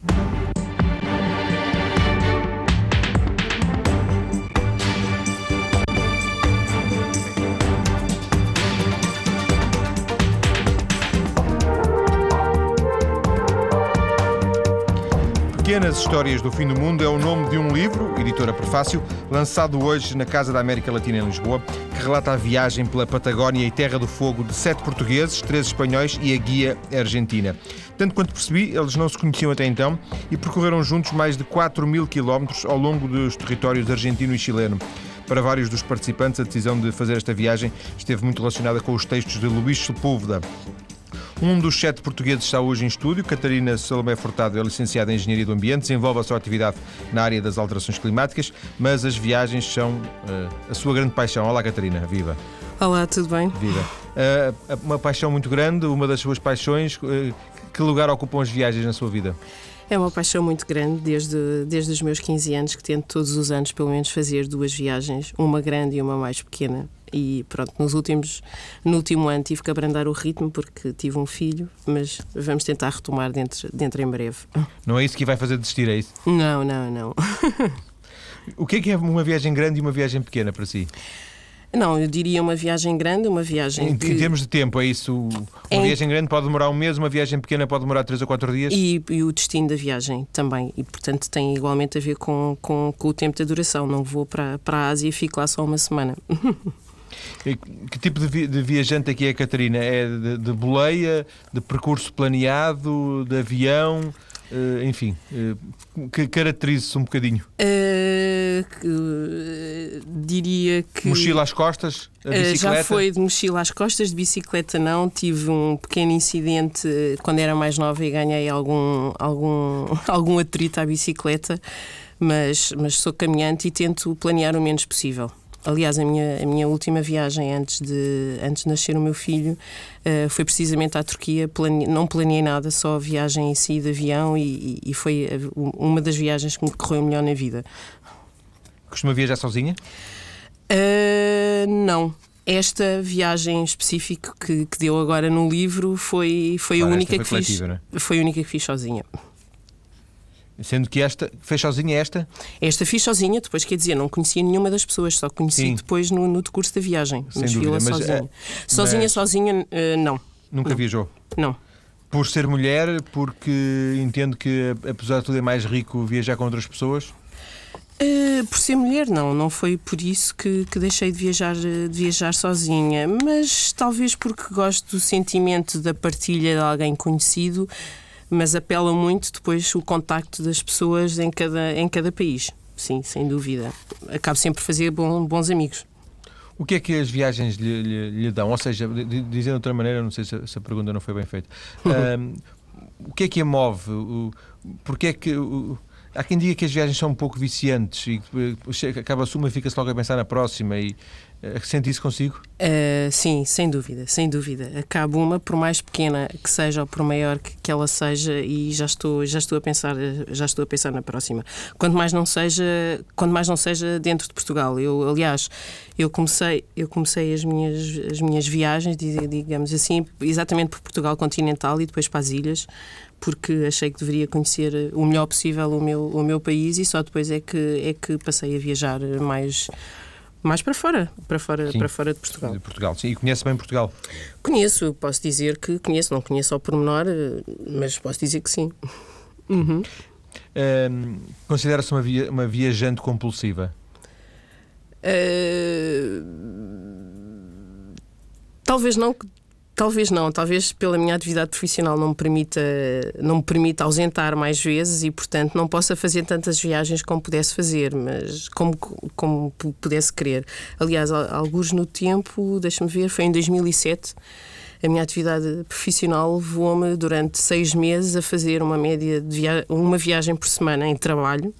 you Pequenas Histórias do Fim do Mundo é o nome de um livro, editora Prefácio, lançado hoje na Casa da América Latina em Lisboa, que relata a viagem pela Patagónia e Terra do Fogo de sete portugueses, três espanhóis e a guia argentina. Tanto quanto percebi, eles não se conheciam até então e percorreram juntos mais de 4 mil quilómetros ao longo dos territórios argentino e chileno. Para vários dos participantes, a decisão de fazer esta viagem esteve muito relacionada com os textos de Luís Sepúlveda. Um dos sete portugueses está hoje em estúdio. Catarina Salomé Furtado é licenciada em Engenharia do Ambiente, desenvolve a sua atividade na área das alterações climáticas, mas as viagens são uh, a sua grande paixão. Olá, Catarina, viva. Olá, tudo bem? Viva. Uh, uma paixão muito grande, uma das suas paixões. Uh, que lugar ocupam as viagens na sua vida? É uma paixão muito grande, desde, desde os meus 15 anos, que tento todos os anos, pelo menos, fazer duas viagens, uma grande e uma mais pequena. E pronto, nos últimos, no último ano tive que abrandar o ritmo porque tive um filho, mas vamos tentar retomar dentro, dentro em breve. Não é isso que vai fazer desistir, é isso? Não, não, não. o que é que é uma viagem grande e uma viagem pequena para si? Não, eu diria uma viagem grande, uma viagem. Em, que... em termos de tempo, é isso? Uma em... viagem grande pode demorar um mês, uma viagem pequena pode demorar três ou quatro dias? E, e, o destino da viagem também. E, portanto, tem igualmente a ver com, com, com o tempo da duração. Não vou para, para a Ásia e fico lá só uma semana. Que tipo de, vi de viajante aqui é a Catarina? É de, de boleia, de percurso planeado, de avião? Uh, enfim, uh, que caracterize-se um bocadinho? Uh, diria que. Mochila às costas? já foi de mochila às costas, de bicicleta não. Tive um pequeno incidente quando era mais nova e ganhei algum, algum, algum atrito à bicicleta, mas, mas sou caminhante e tento planear o menos possível. Aliás, a minha, a minha última viagem antes de, antes de nascer o meu filho uh, foi precisamente à Turquia. Plane... Não planeei nada, só a viagem em si de avião e, e foi uma das viagens que me correu melhor na vida. Costuma viajar sozinha? Uh, não. Esta viagem específica que, que deu agora no livro foi, foi claro, a única foi que fiz. É? Foi a única que fiz sozinha. Sendo que esta, fez sozinha esta? Esta fiz sozinha, depois quer dizer, não conhecia nenhuma das pessoas, só conheci Sim. depois no, no decurso da viagem. Sem mas dúvida, mas, sozinha. Sozinha, mas... sozinha, uh, não. Nunca não. viajou? Não. Por ser mulher, porque entendo que, apesar de tudo, é mais rico viajar com outras pessoas? Uh, por ser mulher, não. Não foi por isso que, que deixei de viajar, de viajar sozinha. Mas talvez porque gosto do sentimento da partilha de alguém conhecido mas apela muito depois o contacto das pessoas em cada, em cada país. Sim, sem dúvida. Acabo sempre a fazer bom, bons amigos. O que é que as viagens lhe, lhe, lhe dão? Ou seja, dizendo de outra maneira, não sei se se a pergunta não foi bem feita. um, o que é que a move? O, porque é que. O, há quem diga que as viagens são um pouco viciantes e acaba-se uma e fica-se logo a pensar na próxima e eh, sente isso consigo? Uh, sim, sem dúvida, sem dúvida. Acabo uma, por mais pequena que seja ou por maior que, que ela seja, e já estou, já estou a pensar, já estou a pensar na próxima. Quanto mais não seja, quanto mais não seja dentro de Portugal. Eu, aliás, eu comecei, eu comecei as minhas, as minhas viagens, digamos assim, exatamente por Portugal continental e depois para as ilhas, porque achei que deveria conhecer o melhor possível o meu, o meu país e só depois é que, é que passei a viajar mais mais para fora, para fora, sim, para fora de Portugal. De Portugal, sim. E conhece bem Portugal? Conheço, posso dizer que conheço, não conheço ao pormenor, eh, mas posso dizer que sim. Uhum. Um, Considera-se uma, via, uma viajante compulsiva? Uh, talvez não, Talvez não, talvez pela minha atividade profissional não me permita, não me permita ausentar mais vezes e, portanto, não possa fazer tantas viagens como pudesse fazer, mas como, como pudesse querer. Aliás, alguns no tempo, deixa-me ver, foi em 2007, a minha atividade profissional levou-me durante seis meses a fazer uma média de via uma viagem por semana em trabalho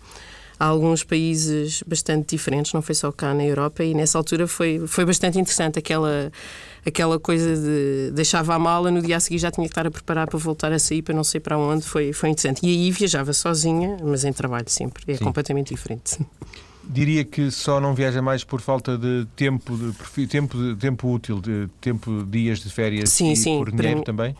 a alguns países bastante diferentes, não foi só cá na Europa, e nessa altura foi, foi bastante interessante aquela aquela coisa de deixava a mala, no dia a seguir já tinha que estar a preparar para voltar a sair para não sei para onde, foi, foi interessante. E aí viajava sozinha, mas em trabalho sempre, é Sim. completamente diferente. Diria que só não viaja mais por falta de tempo, de tempo, de, tempo útil, de tempo, dias de férias sim, e sim, por dinheiro também?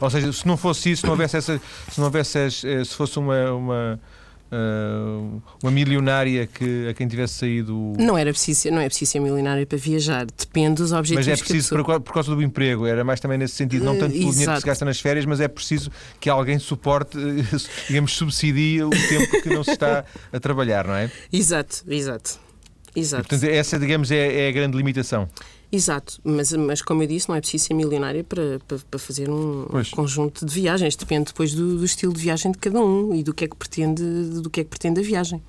Ou seja, se não fosse isso, se não houvesse essa, se não houvesse, eh, se fosse uma, uma Uh, uma milionária que, a quem tivesse saído. Não, era preciso, não é preciso ser milionária para viajar, depende dos objetivos. Mas é preciso pessoa... por, causa do emprego, era mais também nesse sentido, não tanto pelo uh, dinheiro que se gasta nas férias, mas é preciso que alguém suporte, digamos, subsidie o tempo que não se está a trabalhar, não é? Exato, exato. Exato. E, portanto, essa, digamos, é, é a grande limitação. Exato, mas, mas como eu disse, não é preciso ser milionária para, para, para fazer um pois. conjunto de viagens. Depende depois do, do, estilo de viagem de cada um e do que é que pretende, do que é que pretende a viagem.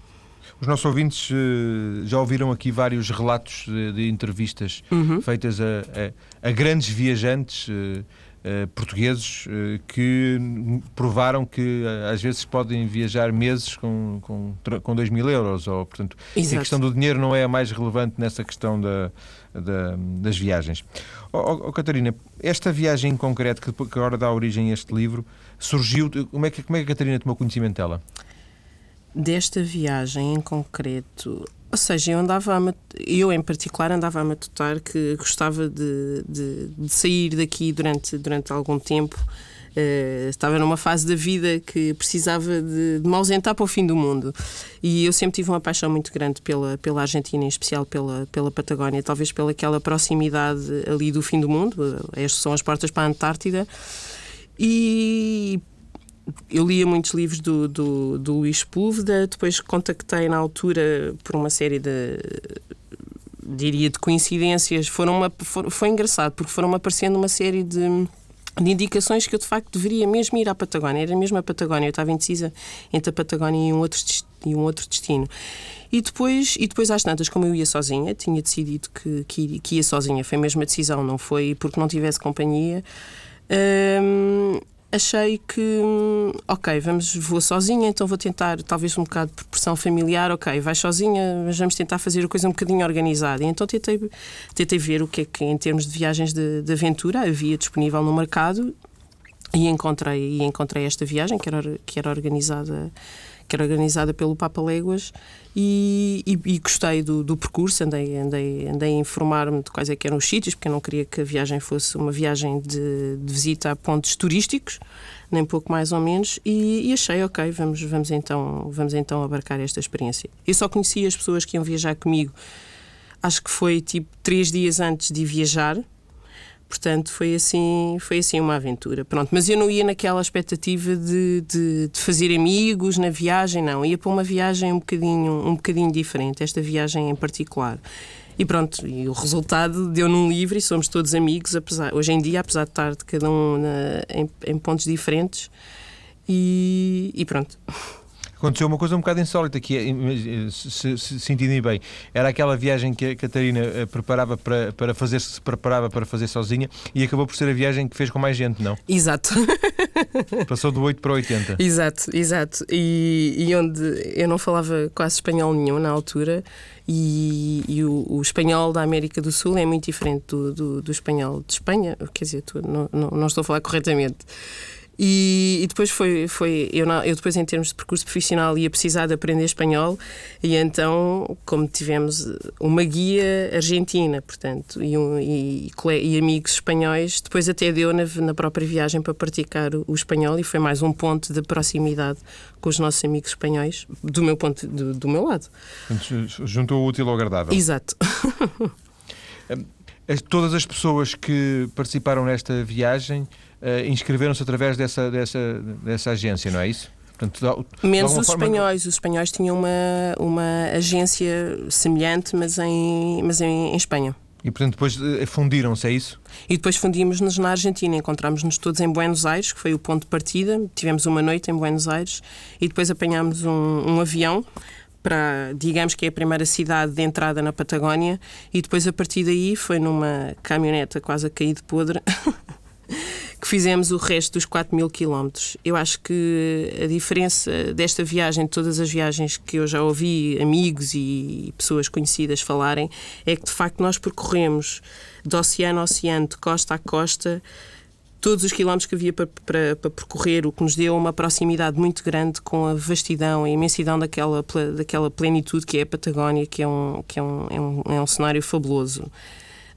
Os nossos ouvintes uh, já ouviram aqui vários relatos de, de entrevistas uhum. feitas a, a, a, grandes viajantes. Uh, portugueses uh, que provaram que uh, às vezes podem viajar meses com, com, com 2 mil euros. Ou, portanto, a questão do dinheiro não é a mais relevante nessa questão da, da, das viagens. Oh, oh, Catarina, esta viagem em concreto que, que agora dá origem a este livro surgiu. Como é que, como é que a Catarina tomou conhecimento dela? Desta viagem em concreto, ou seja, eu andava a, eu em particular andava a matutar que gostava de, de, de sair daqui durante, durante algum tempo Uh, estava numa fase da vida que precisava de, de me ausentar para o fim do mundo. E eu sempre tive uma paixão muito grande pela, pela Argentina, em especial pela, pela Patagónia, talvez pela aquela proximidade ali do fim do mundo. Estas são as portas para a Antártida. E eu lia muitos livros do, do, do Luís Púlveda, depois contactei na altura por uma série de diria de coincidências, foram uma, for, foi engraçado porque foram aparecendo uma série de de indicações que eu de facto deveria mesmo ir à Patagónia. Era mesmo a Patagónia, eu estava indecisa entre a Patagónia e um outro, e um outro destino. E depois, e depois, às tantas, como eu ia sozinha, tinha decidido que, que, que ia sozinha, foi mesmo a decisão, não foi porque não tivesse companhia. Hum, achei que, ok, vamos, vou sozinha, então vou tentar, talvez um bocado por pressão familiar, ok, vais sozinha, mas vamos tentar fazer a coisa um bocadinho organizada. E então tentei, tentei ver o que é que, em termos de viagens de, de aventura, havia disponível no mercado e encontrei, e encontrei esta viagem, que era, que era organizada que era organizada pelo Papa Léguas e, e, e, gostei do, do, percurso, andei, andei, andei a informar-me de quais é eram os sítios, porque eu não queria que a viagem fosse uma viagem de, de visita a pontos turísticos, nem pouco mais ou menos, e, e, achei, ok, vamos, vamos, então, vamos então abarcar esta experiência. Eu só conhecia as pessoas que iam viajar comigo, acho que foi tipo três dias antes de viajar, Portanto, foi assim, foi assim uma aventura. Pronto, mas eu não ia naquela expectativa de, de, de, fazer amigos na viagem, não. Ia para uma viagem um bocadinho, um bocadinho diferente, esta viagem em particular. E pronto, e o resultado deu num livro e somos todos amigos, apesar, hoje em dia, apesar de estar de cada um na, em, em pontos diferentes. E, e pronto aconteceu uma coisa um bocado insólita, que é, se, se, se entendi bem, era aquela viagem que a Catarina eh, preparava para, para fazer, se preparava para fazer sozinha e acabou por ser a viagem que fez com mais gente, não? Exato. Passou do 8 para 80. Exato, exato. E, e onde eu não falava quase espanhol nenhum na altura e, e o, o, espanhol da América do Sul é muito diferente do, do, do espanhol de Espanha, quer dizer, não, não, não estou a falar corretamente. E, e, depois foi, foi eu, eu depois em termos de percurso profissional ia precisar de aprender espanhol e então como tivemos uma guia argentina portanto e, um, e, e amigos espanhóis depois até deu na, na própria viagem para praticar o, o, espanhol e foi mais um ponto de proximidade com os nossos amigos espanhóis do meu ponto do, do meu lado. Juntou o útil ao agradável. Exato. Todas as pessoas que participaram nesta viagem uh, inscreveram-se através dessa, dessa, dessa agência, não é isso? Portanto, Menos os forma... espanhóis. Os espanhóis tinham uma, uma agência semelhante, mas em, mas em, em Espanha. E portanto depois eh, fundiram-se, é isso? E depois fundimos-nos na Argentina, encontramos-nos todos em Buenos Aires, que foi o ponto de partida. Tivemos uma noite em Buenos Aires e depois apanhámos um, um avião para, digamos que é a primeira cidade de entrada na Patagónia, e depois a partir daí foi numa caminhoneta quase a cair de podre que fizemos o resto dos 4 mil quilómetros. Eu acho que a diferença desta viagem, de todas as viagens que eu já ouvi amigos e pessoas conhecidas falarem, é que de facto nós percorremos de oceano a oceano, de costa a costa, todos os quilómetros que havia para, para, para, percorrer, o que nos deu uma proximidade muito grande com a vastidão, a imensidão daquela, daquela plenitude que é a Patagónia, que é um, que é um, é um, é um cenário fabuloso.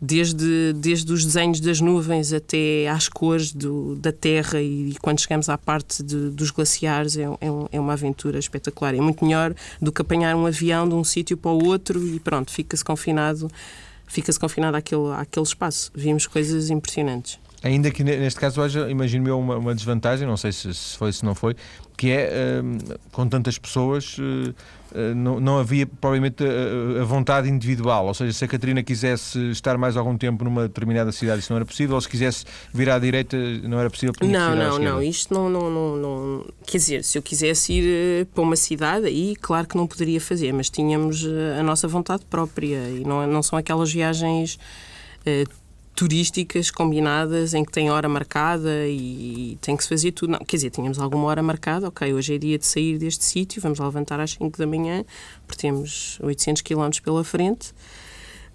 Desde, desde os desenhos das nuvens até às cores do, da terra e, e, quando chegamos à parte de, dos glaciares é, é, é, uma aventura espetacular. É muito melhor do que apanhar um avião de um sítio para o outro e pronto, fica-se confinado fica-se confinado àquele, àquele espaço. Vimos coisas impressionantes. Ainda que neste caso haja, imagino eu, uma, uma desvantagem, não sei se, se foi, se não foi, que é, hum, com tantas pessoas, uh, não, não havia provavelmente a, a, vontade individual. Ou seja, se a Catarina quisesse estar mais algum tempo numa determinada cidade, isso não era possível, ou se quisesse vir à direita, não era possível. Não, não, não. Isto não, não, não, não. Quer dizer, se eu quisesse ir para uma cidade, aí claro que não poderia fazer, mas tínhamos a nossa vontade própria e não, não são aquelas viagens. Turísticas combinadas em que tem hora marcada e tem que se fazer tudo. Não, quer dizer, tínhamos alguma hora marcada, ok, hoje é dia de sair deste sítio, vamos lá levantar às 5 da manhã, porque temos 800 km pela frente.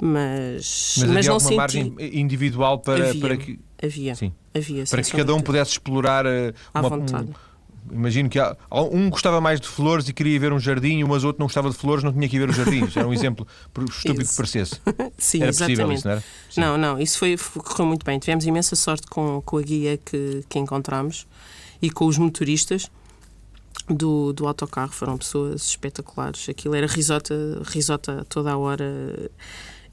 Mas, mas, mas não senti... margem individual para, havia, para que havia, Sim. havia para que cada um pudesse explorar uh, uma, vontade. Um, Imagino que um gostava mais de flores e queria ver um jardim, mas outro não gostava de flores, não tinha que ir ver os jardins. Era um exemplo estúpido isso. que parecesse. Sim, era exatamente. possível isso, não era? Sim. Não, não, isso foi, correu muito bem. Tivemos imensa sorte com, com a guia que, que encontramos e com os motoristas do, do autocarro. Foram pessoas espetaculares. Aquilo era risota, risota toda a hora.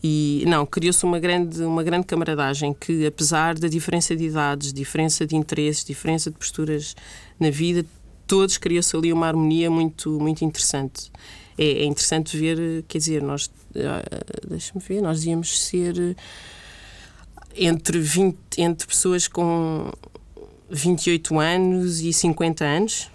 E não, criou-se uma grande, uma grande camaradagem que, apesar da diferença de idades, diferença de interesses, diferença de posturas na vida, todos criou-se ali uma harmonia muito, muito interessante. É, é interessante ver, quer dizer, nós, uh, deixa-me ver, nós íamos ser entre, 20, entre pessoas com 28 anos e 50 anos,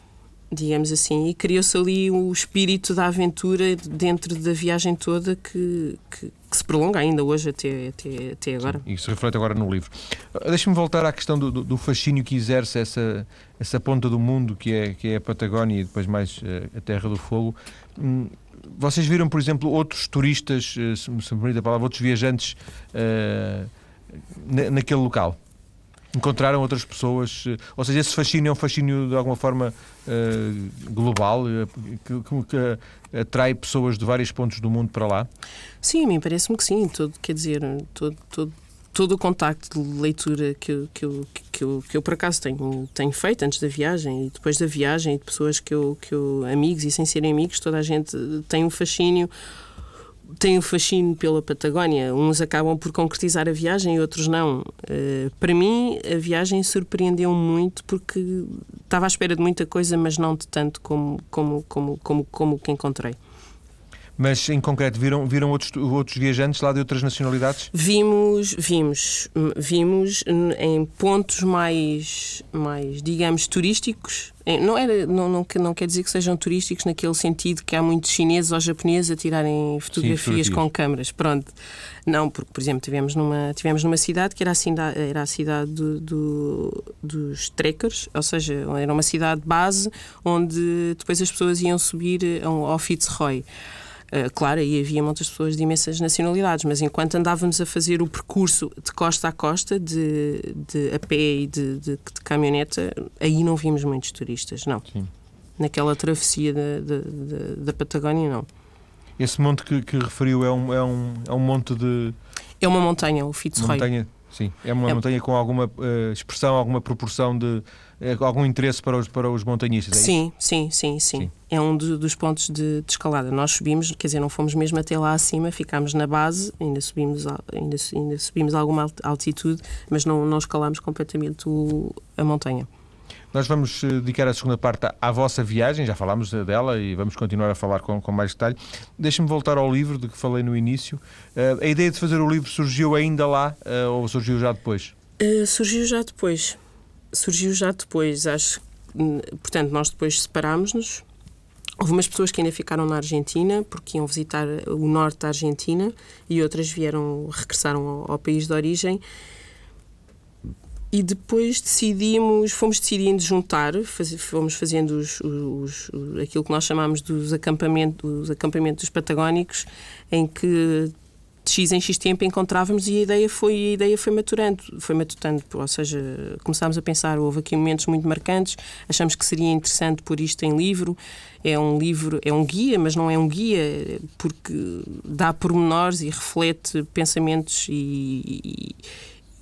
digamos assim, e criou-se ali o espírito da aventura dentro da viagem toda que, que, que se prolonga ainda hoje até, até, até agora. Sim, isso reflete agora no livro. Ah, deixa-me voltar à questão do, do, fascínio que exerce essa, essa ponta do mundo que é, que é a Patagónia e depois mais eh, a Terra do Fogo. Hum, vocês viram, por exemplo, outros turistas, eh, se me permite a palavra, outros viajantes uh, naquele local? Encontraram outras pessoas, eh, ou seja, esse fascínio é um fascínio de alguma forma uh, global, uh, que, que, atrai pessoas de vários pontos do mundo para lá? Sim, a mim parece-me que sim, todo, quer dizer, todo, todo, todo o contacto de leitura que eu, que eu, que eu, que eu por acaso tenho, tenho feito antes da viagem e depois da viagem, e de pessoas que eu, que eu, amigos e sem serem amigos, toda a gente tem um fascínio têm o fascínio pela Patagónia. Uns acabam por concretizar a viagem e outros não. Uh, para mim, a viagem surpreendeu muito porque estava à espera de muita coisa, mas não de tanto como, como, como, como, como que encontrei. Mas, em concreto, viram, viram outros, outros viajantes lá de outras nacionalidades? Vimos, vimos, vimos em pontos mais, mais digamos, turísticos. Não, era, não, não, não quer dizer que sejam turísticos naquele sentido que há muitos chineses ou japoneses a tirarem fotografias Sim, com câmaras. Pronto. Não, porque, por exemplo, tivemos numa, tivemos numa cidade que era a cidade, era a cidade do, do, dos trekkers, ou seja, era uma cidade base onde depois as pessoas iam subir ao Fitzroy. Uh, claro, aí havia muitas pessoas de imensas nacionalidades, mas enquanto andávamos a fazer o percurso de costa a costa, de, de a pé e de, de, de caminhoneta, aí não vimos muitos turistas, não. Sim. Naquela travessia da, da, da, da Patagónia, não. Esse monte que, que, referiu é um, é, um, é um monte de. É uma montanha, o Fitzroy. Montanha, sim. É uma é... montanha com alguma uh, expressão, alguma proporção de algum interesse para os, para os montanhistas, é sim, sim, sim, sim, sim, É um do, dos pontos de, de, escalada. Nós subimos, quer dizer, não fomos mesmo até lá acima, ficámos na base, ainda subimos, ainda, ainda subimos alguma altitude, mas não, não escalámos completamente o, a montanha. Nós vamos eh, dedicar a segunda parte à vossa viagem, já falámos dela e vamos continuar a falar com, com mais detalhe. Deixe-me voltar ao livro de que falei no início. Uh, a ideia de fazer o livro surgiu ainda lá uh, ou surgiu já depois? Uh, surgiu já depois surgiu já depois, acho portanto, nós depois separámos-nos. Houve umas pessoas que ainda ficaram na Argentina porque iam visitar o norte da Argentina e outras vieram, regressaram ao, ao país de origem. E depois decidimos, fomos decidindo juntar, faz, fomos fazendo os, os, os, aquilo que nós chamamos dos acampamentos, dos acampamentos patagónicos, em que de X em X tempo encontrávamos e a ideia foi, a ideia foi maturando, foi maturando, ou seja, começámos a pensar, houve aqui momentos muito marcantes, achamos que seria interessante pôr isto em livro, é um livro, é um guia, mas não é um guia porque dá pormenores e reflete pensamentos e, e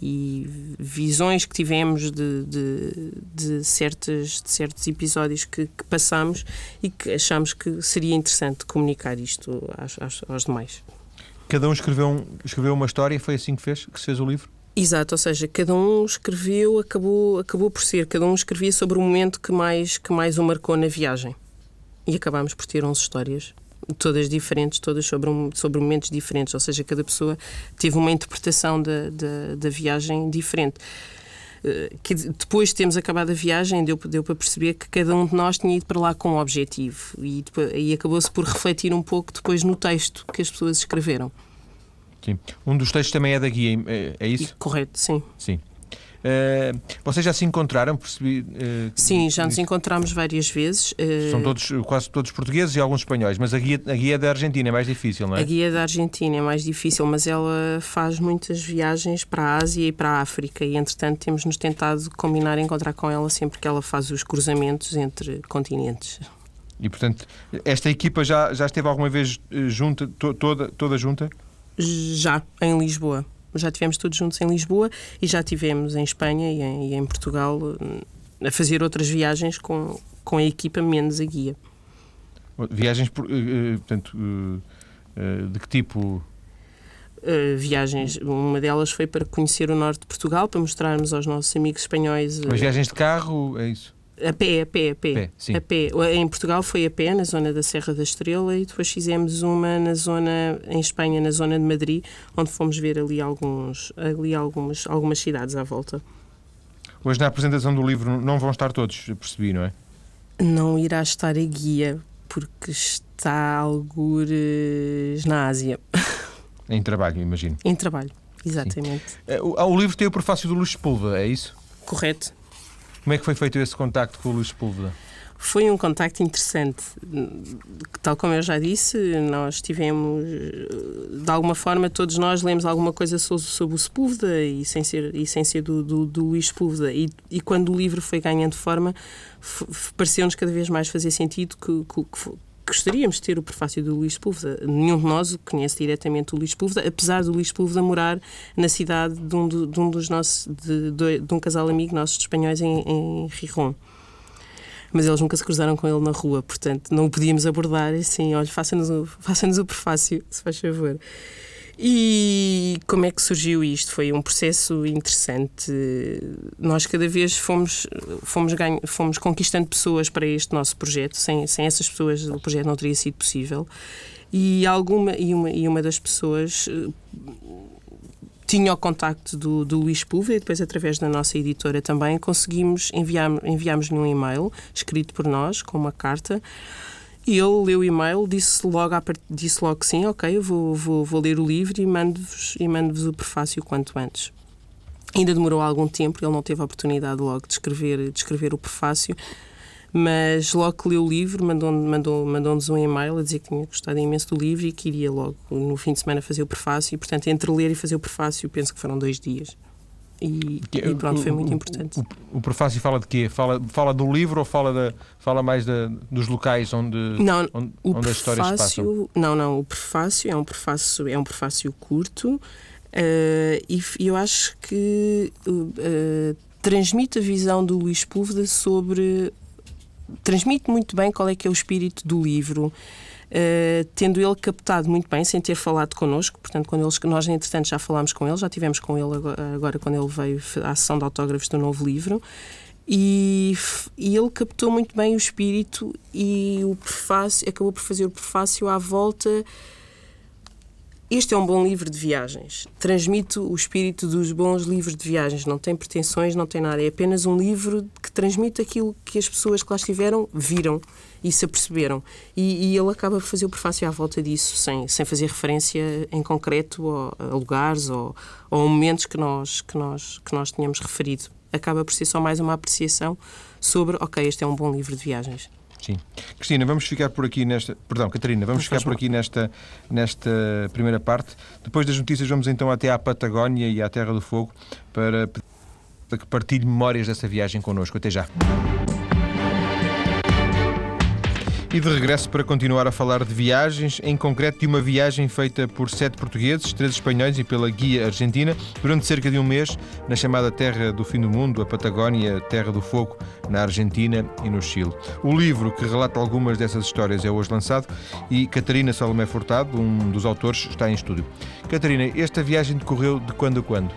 e visões que tivemos de, de, de, certos, de certos episódios que, que passamos e que achamos que seria interessante comunicar isto aos, aos, aos demais. Cada um escreveu, um, escreveu uma história e foi assim que fez, que fez o livro? Exato, ou seja, cada um escreveu, acabou, acabou por ser, cada um escrevia sobre o momento que mais, que mais o marcou na viagem. E acabámos por ter 11 histórias, todas diferentes, todas sobre, um, sobre momentos diferentes, ou seja, cada pessoa teve uma interpretação da, da, da viagem diferente eh, que depois de termos acabado a viagem, deu, deu para perceber que cada um de nós tinha ido para lá com um objetivo e, e acabou-se por refletir um pouco depois no texto que as pessoas escreveram. Sim. Um dos textos também é da guia, é, é isso? Correto, sim. Sim. Uh, vocês já se encontraram? Percebi, uh, Sim, já nos encontramos várias vezes. Uh, São todos, quase todos portugueses e alguns espanhóis, mas a guia, a guia da Argentina é mais difícil, não é? A guia da Argentina é mais difícil, mas ela faz muitas viagens para a Ásia e para a África e, entretanto, temos-nos tentado combinar encontrar com ela sempre que ela faz os cruzamentos entre continentes. E, portanto, esta equipa já, já esteve alguma vez junta, to, toda, toda junta? Já, em Lisboa já tivemos todos juntos em Lisboa e já tivemos em Espanha e em, e em Portugal a fazer outras viagens com, com a equipa menos a guia. Viagens, eh, eh, portanto, eh, de que tipo? Uh, viagens. Uma delas foi para conhecer o norte de Portugal, para mostrarmos aos nossos amigos espanhóis. Mas viagens de carro, é isso? A pé, a pé, a pé. pé, sim. a pé. Em Portugal foi a pé, na zona da Serra da Estrela, e depois fizemos uma na zona, em Espanha, na zona de Madrid, onde fomos ver ali, alguns, ali algumas, algumas cidades à volta. Hoje, na apresentação do livro, não vão estar todos, percebi, não é? Não irá estar a guia, porque está algures na Ásia. Em trabalho, imagino. Em trabalho, exatamente. Sim. O, o livro tem o prefácio do Luís Sepúlveda, é isso? Correto. Como é que foi feito esse contacto com o Luís Sepúlveda? Foi um contacto interessante. Tal como eu já disse, nós tivemos, de alguma forma, todos nós lemos alguma coisa sobre o Sepúlveda e sem ser, e sem ser do, do, do Luís Sepúlveda. E, e quando o livro foi ganhando forma, pareceu-nos cada vez mais fazer sentido que, que, que gostaríamos de ter o prefácio do Luís Sepúlveda. Nenhum de nós conhece diretamente o Luís Sepúlveda, apesar do Luís Sepúlveda morar na cidade de um, de um dos nossos, de, de, um casal amigo nossos de espanhóis em, em Rijon. Mas eles nunca se cruzaram com ele na rua, portanto não o podíamos abordar assim, olha, faça-nos o, faça o prefácio, se faz favor. E como é que surgiu isto? Foi um processo interessante. Nós cada vez fomos, fomos, ganho, fomos conquistando pessoas para este nosso projeto. Sem, sem essas pessoas o projeto não teria sido possível. E, alguma, e, uma, e uma das pessoas eh, tinha o contacto do, do Luís Puva e depois através da nossa editora também conseguimos enviámos-lhe um e-mail escrito por nós com uma carta e ele leu o e-mail, disse logo, disse logo que sim, ok, eu vou, vou, vou ler o livro e mando-vos mando o prefácio quanto antes. Ainda demorou algum tempo, ele não teve a oportunidade logo de escrever, de escrever o prefácio, mas logo que leu o livro, mandou-nos mandou, mandou um e-mail a dizer que tinha gostado imenso do livro e que iria logo no fim de semana fazer o prefácio. E, portanto, entre ler e fazer o prefácio, penso que foram dois dias. E, e, pronto, foi muito importante. O, o, prefácio fala de quê? Fala, fala do livro ou fala, fala mais dos locais onde, não, onde, onde as histórias se passam? Não, não. O prefácio é um prefácio, é um prefácio curto uh, e eu acho que uh, transmite a visão do Luís Púlveda sobre. Transmite muito bem qual é que é o espírito do livro. Uh, tendo ele captado muito bem, sem ter falado connosco, portanto, quando eles, nós, entretanto, já falámos com ele, já tivemos com ele agora, agora quando ele veio à sessão de autógrafos do novo livro, e, e, ele captou muito bem o espírito e o prefácio, acabou por fazer o prefácio à volta este é um bom livro de viagens. Transmite o espírito dos bons livros de viagens. Não tem pretensões, não tem nada. É apenas um livro que transmite aquilo que as pessoas que lá estiveram viram e se aperceberam. E, e ele acaba por fazer o prefácio à volta disso, sem, sem fazer referência em concreto a, lugares ou, ou a momentos que nós, que, nós, que nós tínhamos referido. Acaba por ser só mais uma apreciação sobre, ok, este é um bom livro de viagens. Sim. Cristina, vamos ficar por aqui nesta. Perdão, Catarina, vamos ficar por aqui nesta, nesta primeira parte. Depois das notícias, vamos então até à Patagónia e à Terra do Fogo para, para que partilhe memórias dessa viagem connosco. Até já. E de regresso para continuar a falar de viagens, em concreto de uma viagem feita por sete portugueses, três espanhóis e pela guia argentina, durante cerca de um mês, na chamada Terra do Fim do Mundo, a Patagónia, Terra do Fogo, na Argentina e no Chile. O livro que relata algumas dessas histórias é hoje lançado e Catarina Salomé Furtado, um dos autores, está em estúdio. Catarina, esta viagem decorreu de quando a quando?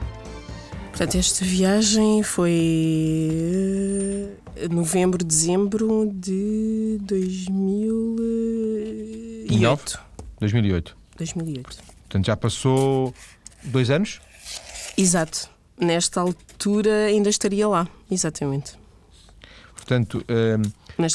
Portanto, esta viagem foi uh, novembro, dezembro de 2008. 2008. 2008. Portanto, já passou dois anos? Exato. Nesta altura ainda estaria lá, exatamente. Portanto, uh,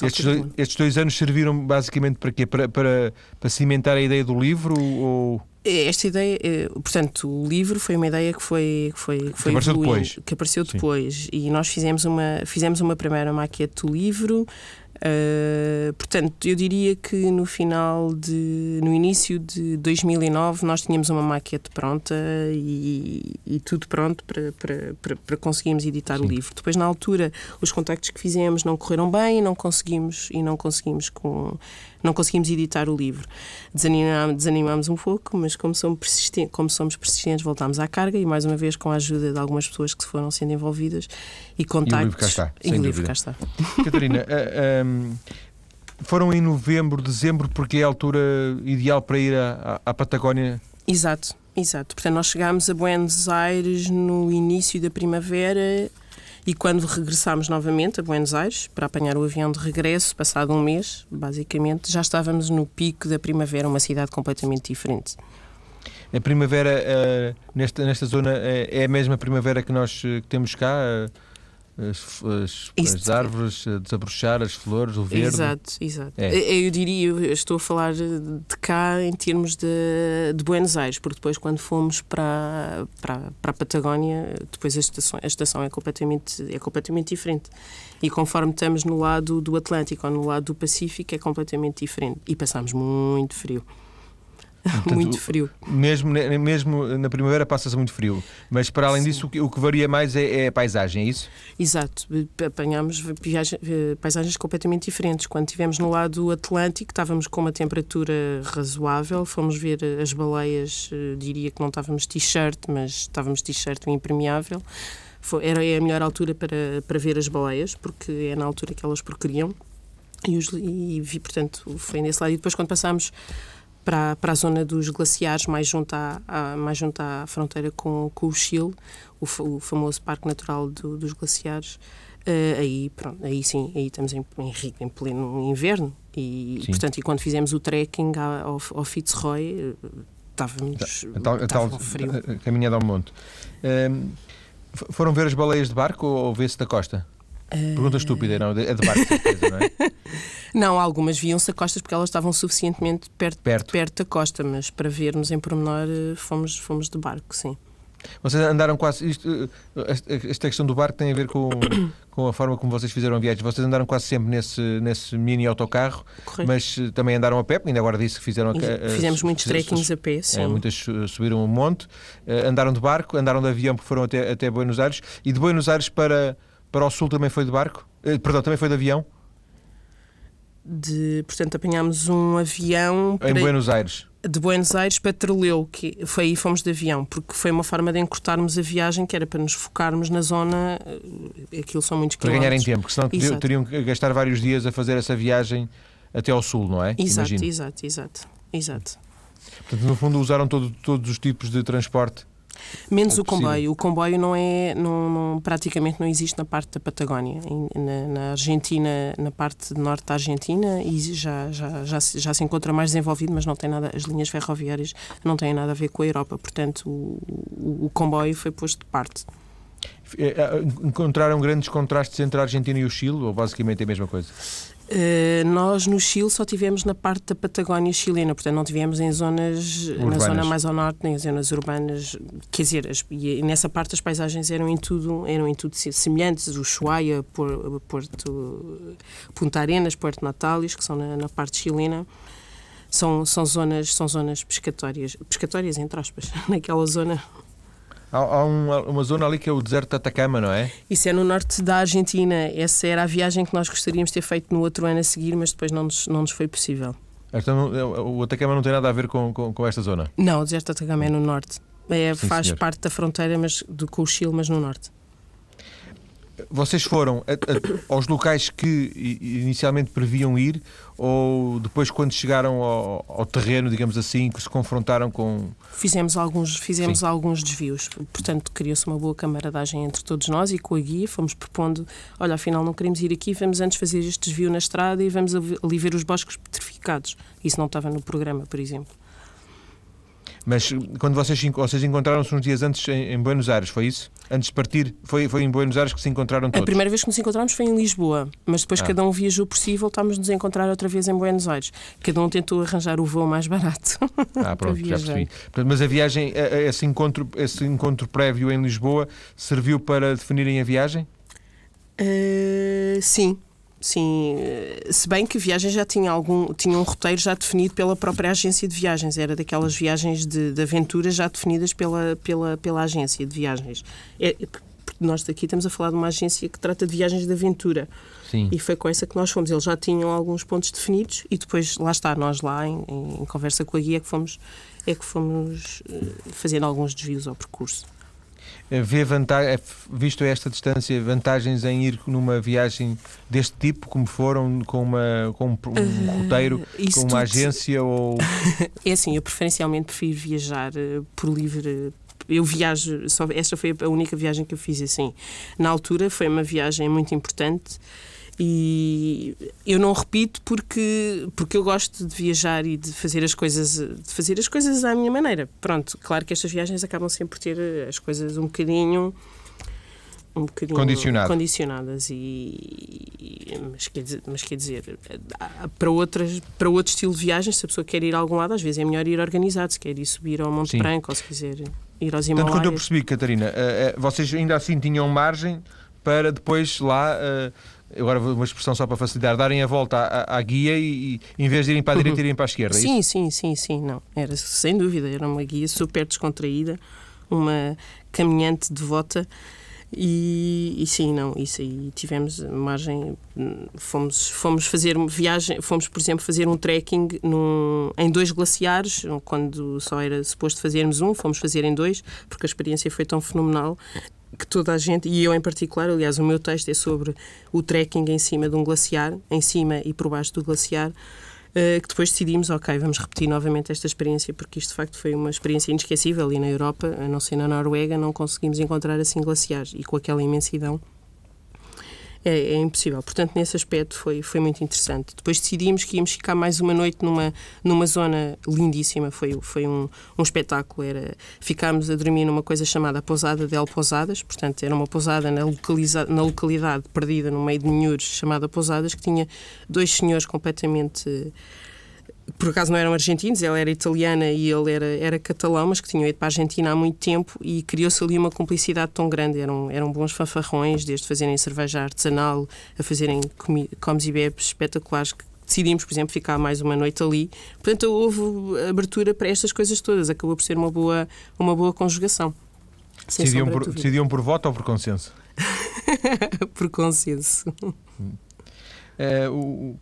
estes, dois, estes, dois, anos serviram basicamente para quê? Para, para, para cimentar a ideia do livro? Ou... Esta ideia, é, portanto, o livro foi uma ideia que foi que foi que, foi que apareceu depois, que apareceu depois. E nós fizemos uma fizemos uma primeira maquete do livro Uh, portanto, eu diria que no final de. no início de 2009 nós tínhamos uma maquete pronta e, e tudo pronto para, para, para, para conseguirmos editar Sim. o livro. Depois, na altura, os contactos que fizemos não correram bem e não conseguimos, e não conseguimos com não conseguimos editar o livro. Desanimamos, desanimamos um pouco, mas como somos, persistentes, como somos persistentes, voltámos à carga e, mais uma vez, com a ajuda de algumas pessoas que foram sendo envolvidas e contactos. E o livro cá está. E o livro cá está. Catarina, uh, eh, um, ehm, foram em novembro, dezembro, porque é a altura ideal para ir à, à Patagónia? Exato. Exato, portanto, nós chegámos a Buenos Aires no início da primavera e quando regressámos novamente a Buenos Aires para apanhar o avião de regresso, passado um mês, basicamente, já estávamos no pico da primavera, uma cidade completamente diferente. A primavera uh, nesta, nesta zona uh, é a mesma primavera que nós uh, temos cá? As, as, as, árvores a desabrochar, as flores, o verde. Exato, exato. É. Eu diria, eu estou a falar de cá em termos de, de Buenos Aires, porque depois quando fomos para, para, para a Patagónia, depois a estação, a estação é, completamente, é completamente diferente. E conforme estamos no lado do Atlântico ou no lado do Pacífico, é completamente diferente. E passamos muito frio. Portanto, muito frio. Mesmo, mesmo na primavera passa-se muito frio. Mas para além Sim. disso, o que, o que, varia mais é, é, a paisagem, é isso? Exato. Apanhámos eh, paisagens completamente diferentes. Quando estivemos no lado Atlântico, estávamos com uma temperatura razoável. Fomos ver as baleias, eh, diria que não estávamos t-shirt, mas estávamos t-shirt impermeável. Foi, era a melhor altura para, para ver as baleias, porque é na altura que elas procriam. E, os, e vi, portanto, foi nesse lado. E depois, quando passámos para, para a zona dos glaciares, mais junto à, à mais junto à fronteira com, com o Chile, o, o famoso Parque Natural do, dos Glaciares. Uh, aí, pronto, aí sim, aí estamos em, em, em pleno inverno e, sim. portanto, e quando fizemos o trekking ao, ao Fitzroy, uh, estávamos a tal frio. A caminhada ao monte. Uh, foram ver as baleias de barco ou vê-se da costa? Pergunta estúpida, não? É de barco, certeza, não é? Não, algumas viam-se a costas porque elas estavam suficientemente perto, perto. perto da costa, mas para vermos em pormenor eh, fomos, fomos de barco, sim. Vocês andaram quase. Isto, eh, esta questão do barco tem a ver com, com a forma como vocês fizeram viagens. Vocês andaram quase sempre nesse, nesse mini autocarro, Correto. mas eh, também andaram a pé, ainda agora disse que fizeram. Fizemos muitos trekkings a pé, sim. É, muitas subiram um monte, andaram de barco, andaram de avião porque foram até, até Buenos Aires e de Buenos Aires para, para o sul também foi de barco? Perdão, também foi de avião? de, portanto, apanhámos um avião em Buenos Aires. De Buenos Aires para Trelew, que foi aí fomos de avião, porque foi uma forma de encurtarmos a viagem, que era para nos focarmos na zona, eh, aquilo são muitos Para ganharem tempo, porque senão exato. teriam que gastar vários dias a fazer essa viagem até ao sul, não é? Exato, Imagino. exato, exato, exato. Portanto, no fundo usaram todo, todos os tipos de transporte Menos é o comboio. O comboio não é, não, não, praticamente não existe na parte da Patagónia. Na, na, Argentina, na parte norte da Argentina, e já, já, já, se, já se encontra mais desenvolvido, mas não tem nada, as linhas ferroviárias não têm nada a ver com a Europa. Portanto, o, o, o comboio foi posto de parte. É, é, encontraram grandes contrastes entre a Argentina e o Chile, ou basicamente é a mesma coisa? Uh, nós no Chile só tivemos na parte da Patagónia chilena, portanto não tivemos em zonas urbanas. na zona mais ao norte, nem em zonas urbanas. Quer dizer, as, e nessa parte as paisagens eram em tudo, eram em tudo semelhantes. O Ushuaia, Porto, Punta Arenas, Porto Natales, que são na, na parte chilena são, são, zonas, são zonas pescatórias, pescatórias entre aspas, naquela zona Há, há uma, uma, zona ali que é o deserto de Atacama, não é? Isso é no norte da Argentina. Essa era a viagem que nós gostaríamos de ter feito no outro ano a seguir, mas depois não nos, não nos foi possível. Então, é, o Atacama não tem nada a ver com, com, com esta zona? Não, o deserto de Atacama é no norte. É, Sim, faz senhor. parte da fronteira mas, do, com o Chile, mas no norte. Vocês foram a, a, aos locais que inicialmente previam ir ou depois quando chegaram ao, ao, terreno, digamos assim, que se confrontaram com... Fizemos alguns, fizemos alguns desvios, portanto criou-se uma boa camaradagem entre todos nós e com a guia fomos propondo, olha, afinal não queremos ir aqui, vamos antes fazer este desvio na estrada e vamos ali ver os bosques petrificados. Isso não estava no programa, por exemplo. Mas quando vocês, vocês encontraram-se uns dias antes em, em, Buenos Aires, foi isso? Antes de partir, foi, foi em Buenos Aires que se encontraram todos? A primeira vez que nos encontramos foi em Lisboa, mas depois ah. cada um viajou por si e voltámos nos encontrar outra vez em Buenos Aires. Cada um tentou arranjar o voo mais barato. Ah, pronto, já percebi. Mas a viagem, esse encontro, esse encontro prévio em Lisboa, serviu para definirem a viagem? Uh, sim, Sim, se bem que a viagem já tinha algum, tinha um roteiro já definido pela própria agência de viagens, era daquelas viagens de, de aventura já definidas pela, pela, pela agência de viagens. É, nós daqui estamos a falar de uma agência que trata de viagens de aventura. Sim. E foi com essa que nós fomos. Eles já tinham alguns pontos definidos e depois, lá está, nós lá, em, em conversa com a guia, é que fomos, é que fomos eh, fazendo alguns desvios ao percurso. Eh, vê vantagem, eh, visto esta distância, vantagens em ir numa viagem deste tipo, como foram, com, uma, com um, um uh, roteiro, com uma agência ou... é assim, eu preferencialmente prefiro viajar por livre eu viajo, só, esta foi a única viagem que eu fiz assim. Na altura foi uma viagem muito importante e eu não repito porque porque eu gosto de viajar e de fazer as coisas de fazer as coisas à minha maneira pronto claro que estas viagens acabam sempre por ter as coisas um bocadinho um bocadinho Condicionado. condicionadas e, mas quer dizer, mas quer dizer para outras para outro estilo de viagens se a pessoa quer ir a algum lado às vezes é melhor ir organizado se quer ir subir ao Monte Sim. Branco ou se quiser ir aos Himalaias tanto quanto eu percebi Catarina eh, eh, vocês ainda assim tinham margem para depois lá eh, agora uma expressão só para facilitar, darem a volta à, à guia e, e, em vez de irem para a direita, irem para a esquerda. É sim, sim, sim, sim, não. Era sem dúvida, era uma guia super descontraída, uma caminhante devota. E, e sim, não, isso aí tivemos margem, fomos, fomos fazer viagem, fomos, por exemplo, fazer um trekking num, em dois glaciares, quando só era suposto fazermos um, fomos fazer em dois, porque a experiência foi tão fenomenal que toda a gente, e eu em particular, aliás, o meu texto é sobre o trekking em cima de um glaciar, em cima e por baixo do glaciar, uh, que depois decidimos, ok, vamos repetir novamente esta experiência, porque isto de facto foi uma experiência inesquecível. E na Europa, a não ser na Noruega, não conseguimos encontrar assim glaciares. E com aquela imensidão é, é, impossível. Portanto, nesse aspecto foi, foi muito interessante. Depois decidimos que íamos ficar mais uma noite numa, numa zona lindíssima, foi, foi um, um espetáculo. Era, ficámos a dormir numa coisa chamada Pousada del Pousadas, portanto, era uma pousada na, localiza, na localidade perdida no meio de Ninhures, chamada Pousadas, que tinha dois senhores completamente por acaso não eram argentinos, ela era italiana e ele era, era catalão, mas que tinham ido para a Argentina há muito tempo e criou-se ali uma cumplicidade tão grande. Eram, eram bons fanfarrões, desde fazerem cerveja artesanal a fazerem comes e bebes espetaculares que decidimos, por exemplo, ficar mais uma noite ali. Portanto, houve abertura para estas coisas todas. Acabou por ser uma boa, uma boa conjugação. Decidiam por, decidiam por voto ou por consenso? por consenso. É, o,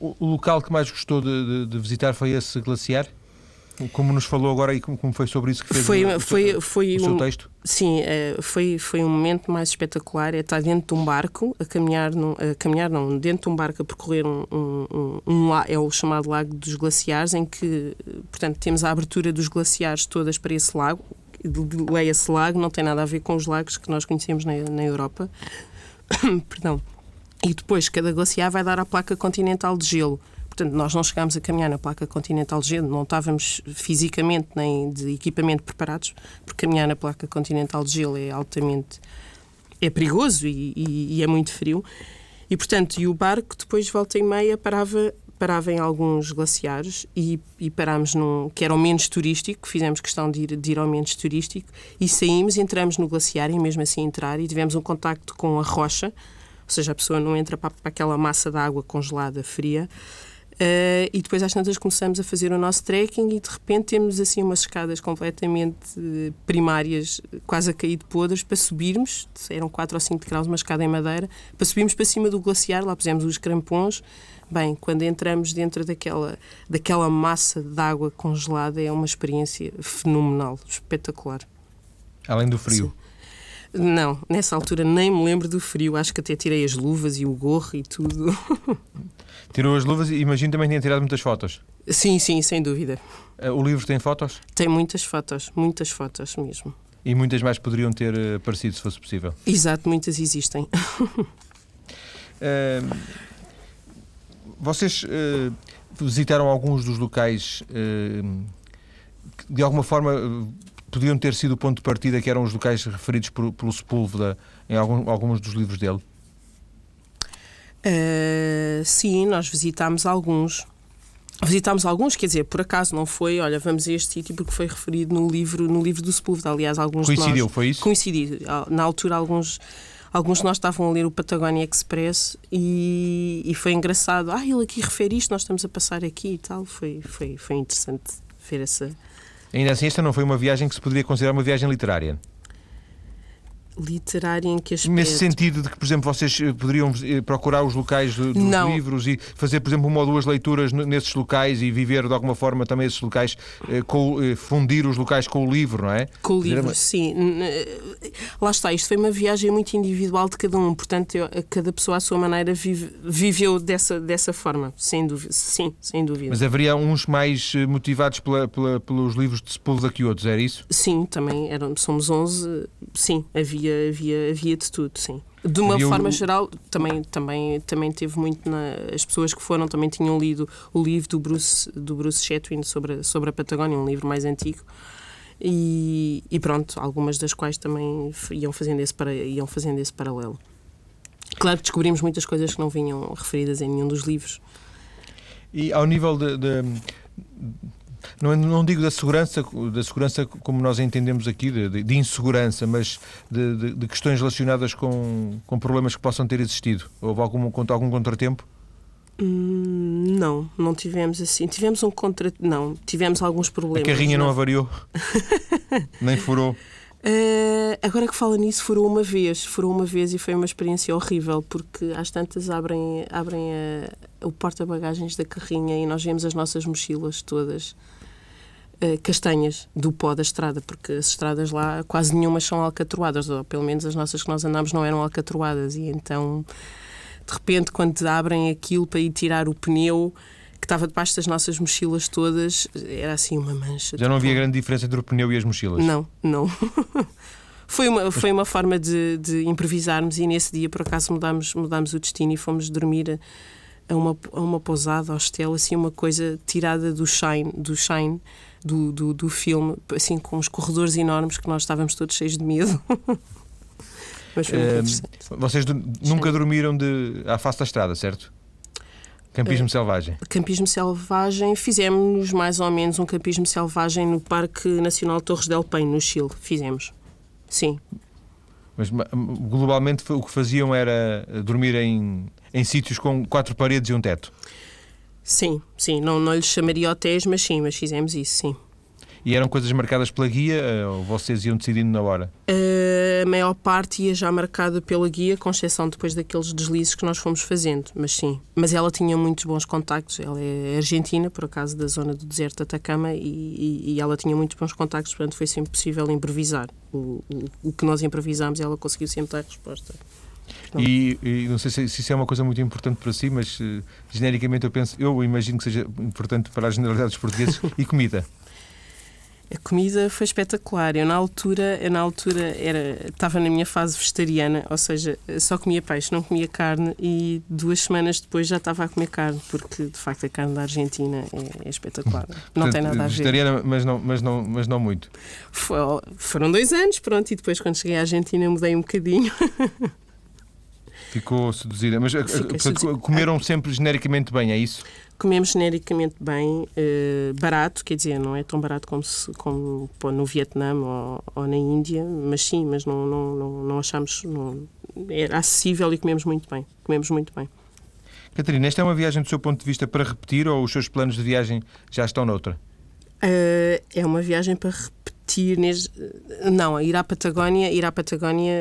o, local que mais gostou de, de, de, visitar foi esse glaciar? Como nos falou agora e como, foi sobre isso que fez foi, o, foi, o, foi o seu texto? Sim, é, foi, foi um momento mais espetacular. É estar dentro de um barco, a caminhar, num, a caminhar não, dentro de um barco a percorrer um, um, um, um, é o chamado Lago dos Glaciares, em que, portanto, temos a abertura dos glaciares todas para esse lago. Leia-se lago, não tem nada a ver com os lagos que nós conhecemos na, na Europa. Perdão. E depois cada glaciar vai dar a placa continental de gelo. Portanto, nós não chegámos a caminhar na placa continental de gelo, não estávamos fisicamente nem de equipamento preparados, porque caminhar na placa continental de gelo é altamente é perigoso e, e, e é muito frio. E, portanto, e o barco depois, volta e meia, parava parava em alguns glaciares e, e parámos num que era o menos turístico, fizemos questão de ir, de ir ao menos turístico e saímos, entramos no glaciar e mesmo assim entrar e tivemos um contacto com a rocha, ou seja, a pessoa não entra para, para aquela massa de água congelada, fria, Uh, e depois às tantas começamos a fazer o nosso trekking e de repente temos assim umas escadas completamente uh, primárias, quase a cair de podres, para subirmos, eram 4 ou 5 graus, uma escada em madeira, para subirmos para cima do glaciar, lá pusemos os crampons. Bem, quando entramos dentro daquela, daquela massa de água congelada é uma experiência fenomenal, espetacular. Além do frio? Sim. Não, nessa altura nem me lembro do frio, acho que até tirei as luvas e o gorro e tudo. Tirou as luvas e imagino também que tenha tirado muitas fotos. Sim, sim, sem dúvida. Eh, o livro tem fotos? Tem muitas fotos, muitas fotos mesmo. E muitas mais poderiam ter eh, aparecido se fosse possível? Exato, muitas existem. uh, vocês uh, visitaram alguns dos locais uh, que de alguma forma podiam ter sido o ponto de partida, que eram os locais referidos por, pelo Sepúlveda em algum, alguns dos livros dele? Uh, sim, nós visitámos alguns. Visitámos alguns, quer dizer, por acaso não foi, olha, vamos a este sítio porque foi referido no livro, no livro do Sepúlveda, aliás, alguns Coincidiu, nós, foi isso? Coincidiu. Na altura, alguns, alguns de nós estavam a ler o Patagonia Express e, e foi engraçado. Ah, ele aqui refere isto, nós estamos a passar aqui e tal. Foi, foi, foi interessante ver essa... Ainda assim, esta não foi uma viagem que se poderia considerar uma viagem literária? Literária em que aspecto? Nesse sentido de que, por exemplo, vocês eh, poderiam eh, procurar os locais dos não. livros e fazer, por exemplo, uma ou duas leituras nesses locais e viver de alguma forma também esses locais, eh, fundir os locais com o livro, não é? Com o livro, sim. Lá está, isto foi uma viagem muito individual de cada um, portanto, cada pessoa à sua maneira vive, viveu dessa, dessa forma, sem dúvida. Sim, sem dúvida. Mas haveria uns mais motivados pela, pela, pelos livros de Sepúlveda que outros, era isso? Sim, também eram, somos 11, sim, havia havia, havia, havia de tudo, sim. De uma havia forma o... geral, também, também, também teve muito. Na... As pessoas que foram também tinham lido o livro do Bruce, do Bruce Chatwin sobre, sobre a Patagónia, um livro mais antigo. E, e pronto, algumas das quais também iam fazendo, esse para, iam fazendo esse paralelo. Claro que descobrimos muitas coisas que não vinham referidas em nenhum dos livros. E ao nível de, de não, não digo da segurança, da segurança como nós entendemos aqui, de, de insegurança, mas de, de, de, questões relacionadas com, com problemas que possam ter existido. Houve algum, algum contratempo? Hum, não, não tivemos assim. Tivemos um contra. Não, tivemos alguns problemas. A carrinha não, não avariou? Nem furou? Uh, agora que fala nisso, furou uma vez. Furou uma vez e foi uma experiência horrível, porque às tantas abrem, abrem a, o porta-bagagens da carrinha e nós vemos as nossas mochilas todas uh, castanhas do pó da estrada, porque as estradas lá quase nenhumas são alcatroadas, ou pelo menos as nossas que nós andamos não eram alcatroadas, e então de repente, quando abrem aquilo para ir tirar o pneu que estava debaixo das nossas mochilas todas, era assim uma mancha. Já não havia grande diferença entre o pneu e as mochilas? Não, não. foi uma, foi uma forma de, de, improvisarmos e nesse dia, por acaso, mudámos, mudámos o destino e fomos dormir a uma, a uma pousada, hostel, assim, uma coisa tirada do shine, do shine do, do, do filme, assim, com os corredores enormes que nós estávamos todos cheios de medo. Mas foi muito interessante. Vocês nunca dormiram de, à face da estrada, certo? Campismo uh, selvagem. Campismo selvagem, fizemos mais ou menos um campismo selvagem no Parque Nacional Torres del Paine, no Chile. Fizemos. Sim. Mas globalmente o que faziam era dormir em, em sítios com quatro paredes e um teto? Sim, sim. Não, não lhes chamaria hotéis, mas sim, mas fizemos isso, sim. E eram coisas marcadas pela guia ou vocês iam decidindo na hora? Uh, a maior parte ia já marcada pela guia, com exceção depois daqueles deslizes que nós fomos fazendo, mas sim. Mas ela tinha muitos bons contactos. Ela é argentina, por acaso, da zona do deserto de Atacama, e, e, e ela tinha muitos bons contactos, portanto foi sempre possível improvisar. O, o, o que nós improvisámos, ela conseguiu sempre dar a E, e, não sei se, se, isso é uma coisa muito importante para si, mas uh, genericamente eu penso, eu imagino que seja importante para a generalidade dos portugueses e comida. A comida foi espetacular. Eu na altura, eu na altura era, estava na minha fase vegetariana, ou seja, só comia peixe, não comia carne e duas semanas depois já estava a comer carne, porque de facto a carne da Argentina é, é espetacular. Não Portanto, tem nada a ver. Vegetariana, mas não, mas não, mas não muito. Foi, foram dois anos, pronto, e depois quando cheguei à Argentina mudei um bocadinho. Ficou seduzida. Mas eh, portanto, seduzida. comeram sempre genericamente bem, é isso? Comemos genericamente bem, eh, barato, quer dizer, não é tão barato como, se, como pô, no Vietnã ou, ou na Índia, mas sim, mas não, não, não, não achamos. Não, era acessível e comemos muito bem. Comemos muito bem. Catarina, esta é uma viagem do seu ponto de vista para repetir ou os seus planos de viagem já estão noutra? Eh, é uma viagem para repetir. Nes- Não, ir à Patagónia, ir à Patagónia,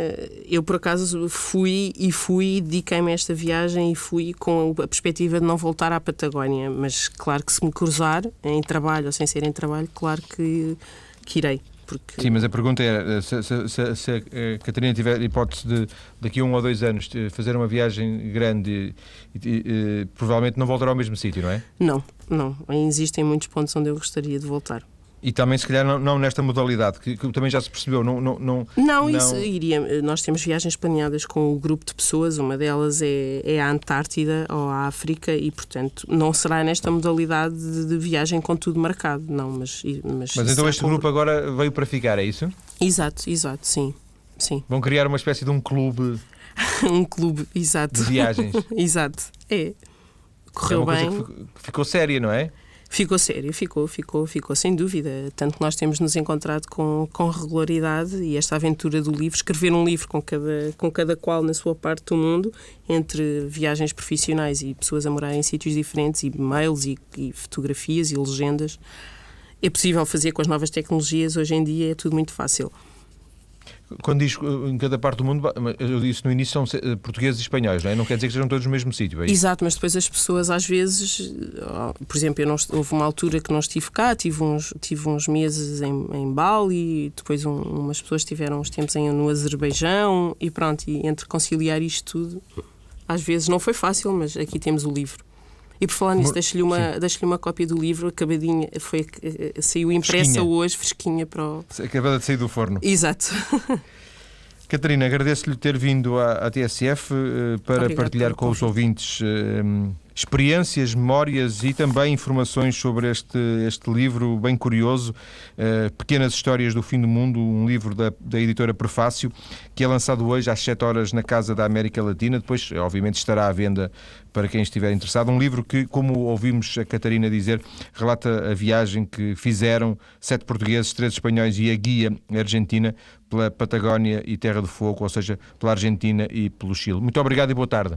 eu por acaso fui e fui, e dediquei-me a esta viagem e fui com a perspectiva de não voltar à Patagónia. Mas claro que se me cruzar em trabalho ou sem ser em trabalho, claro que, que irei. Porque Sim, mas a pergunta era se, se- se- se a Catarina tiver hipótese de daqui a um ou dois anos eh, fazer uma viagem grande, e, e, eh, provavelmente não voltará ao mesmo sítio, não é? Não, não. Existem muitos pontos onde eu gostaria de voltar. E também, se calhar, não, não nesta modalidade, que, que também já se percebeu. Não, não, não, Não, isso iria. Nós temos viagens planeadas com o grupo de pessoas, uma delas é, é a Antártida ou a África, e portanto não será nesta modalidade de, de viagem com tudo marcado, não, mas. Mas, Mas então este com- grupo agora veio para ficar, é isso? Exato, exato, sim. Sim. Vão criar uma espécie de um clube um clube, exato. de viagens. exato. É. é Correu uma bem. ficou séria, não é? Ficou sério, ficou, ficou, ficou, sem dúvida. Tanto que nós temos nos encontrado com, com regularidade e esta aventura do livro, escrever um livro com cada, com cada qual na sua parte do mundo, entre viagens profissionais e pessoas a morar em sítios diferentes, e mails e, e fotografias e legendas, é possível fazer com as novas tecnologias. Hoje em dia é tudo muito fácil. Quando diz eh, em cada parte do mundo, eu disse no início são eh, portugueses e espanhóis, não é? Não quer dizer que estejam todos no mesmo sítio, é? Exato, mas depois as pessoas às vezes, oh, por exemplo, eu não, houve uma altura que não estive cá, tive uns, tive uns meses em, em Bali, depois um- umas pessoas tiveram uns tempos em, no Azerbaijão e pronto, e entre conciliar isto tudo, às vezes não foi fácil, mas aqui temos o livro. E por falar nisso, deixo-lhe uma, deixo uma cópia do livro, acabadinha, foi, eh, saiu impressa Fresquinha. hoje, fresquinha para o. Acabada de sair do forno. Exato. Catarina, agradeço-lhe ter vindo à, à TSF eh, para Obrigada partilhar com os ouvintes eh, experiências, memórias e também informações sobre este, este livro bem curioso, eh, Pequenas Histórias do Fim do Mundo, um livro da, da editora Prefácio, que é lançado hoje às 7 horas na Casa da América Latina. Depois, obviamente, estará à venda para quem estiver interessado. Um livro que, como ouvimos a Catarina dizer, relata a viagem que fizeram sete portugueses, três espanhóis e a guia argentina pela Patagónia e Terra do Fogo, ou seja, pela Argentina e pelo Chile. Muito obrigado e boa tarde.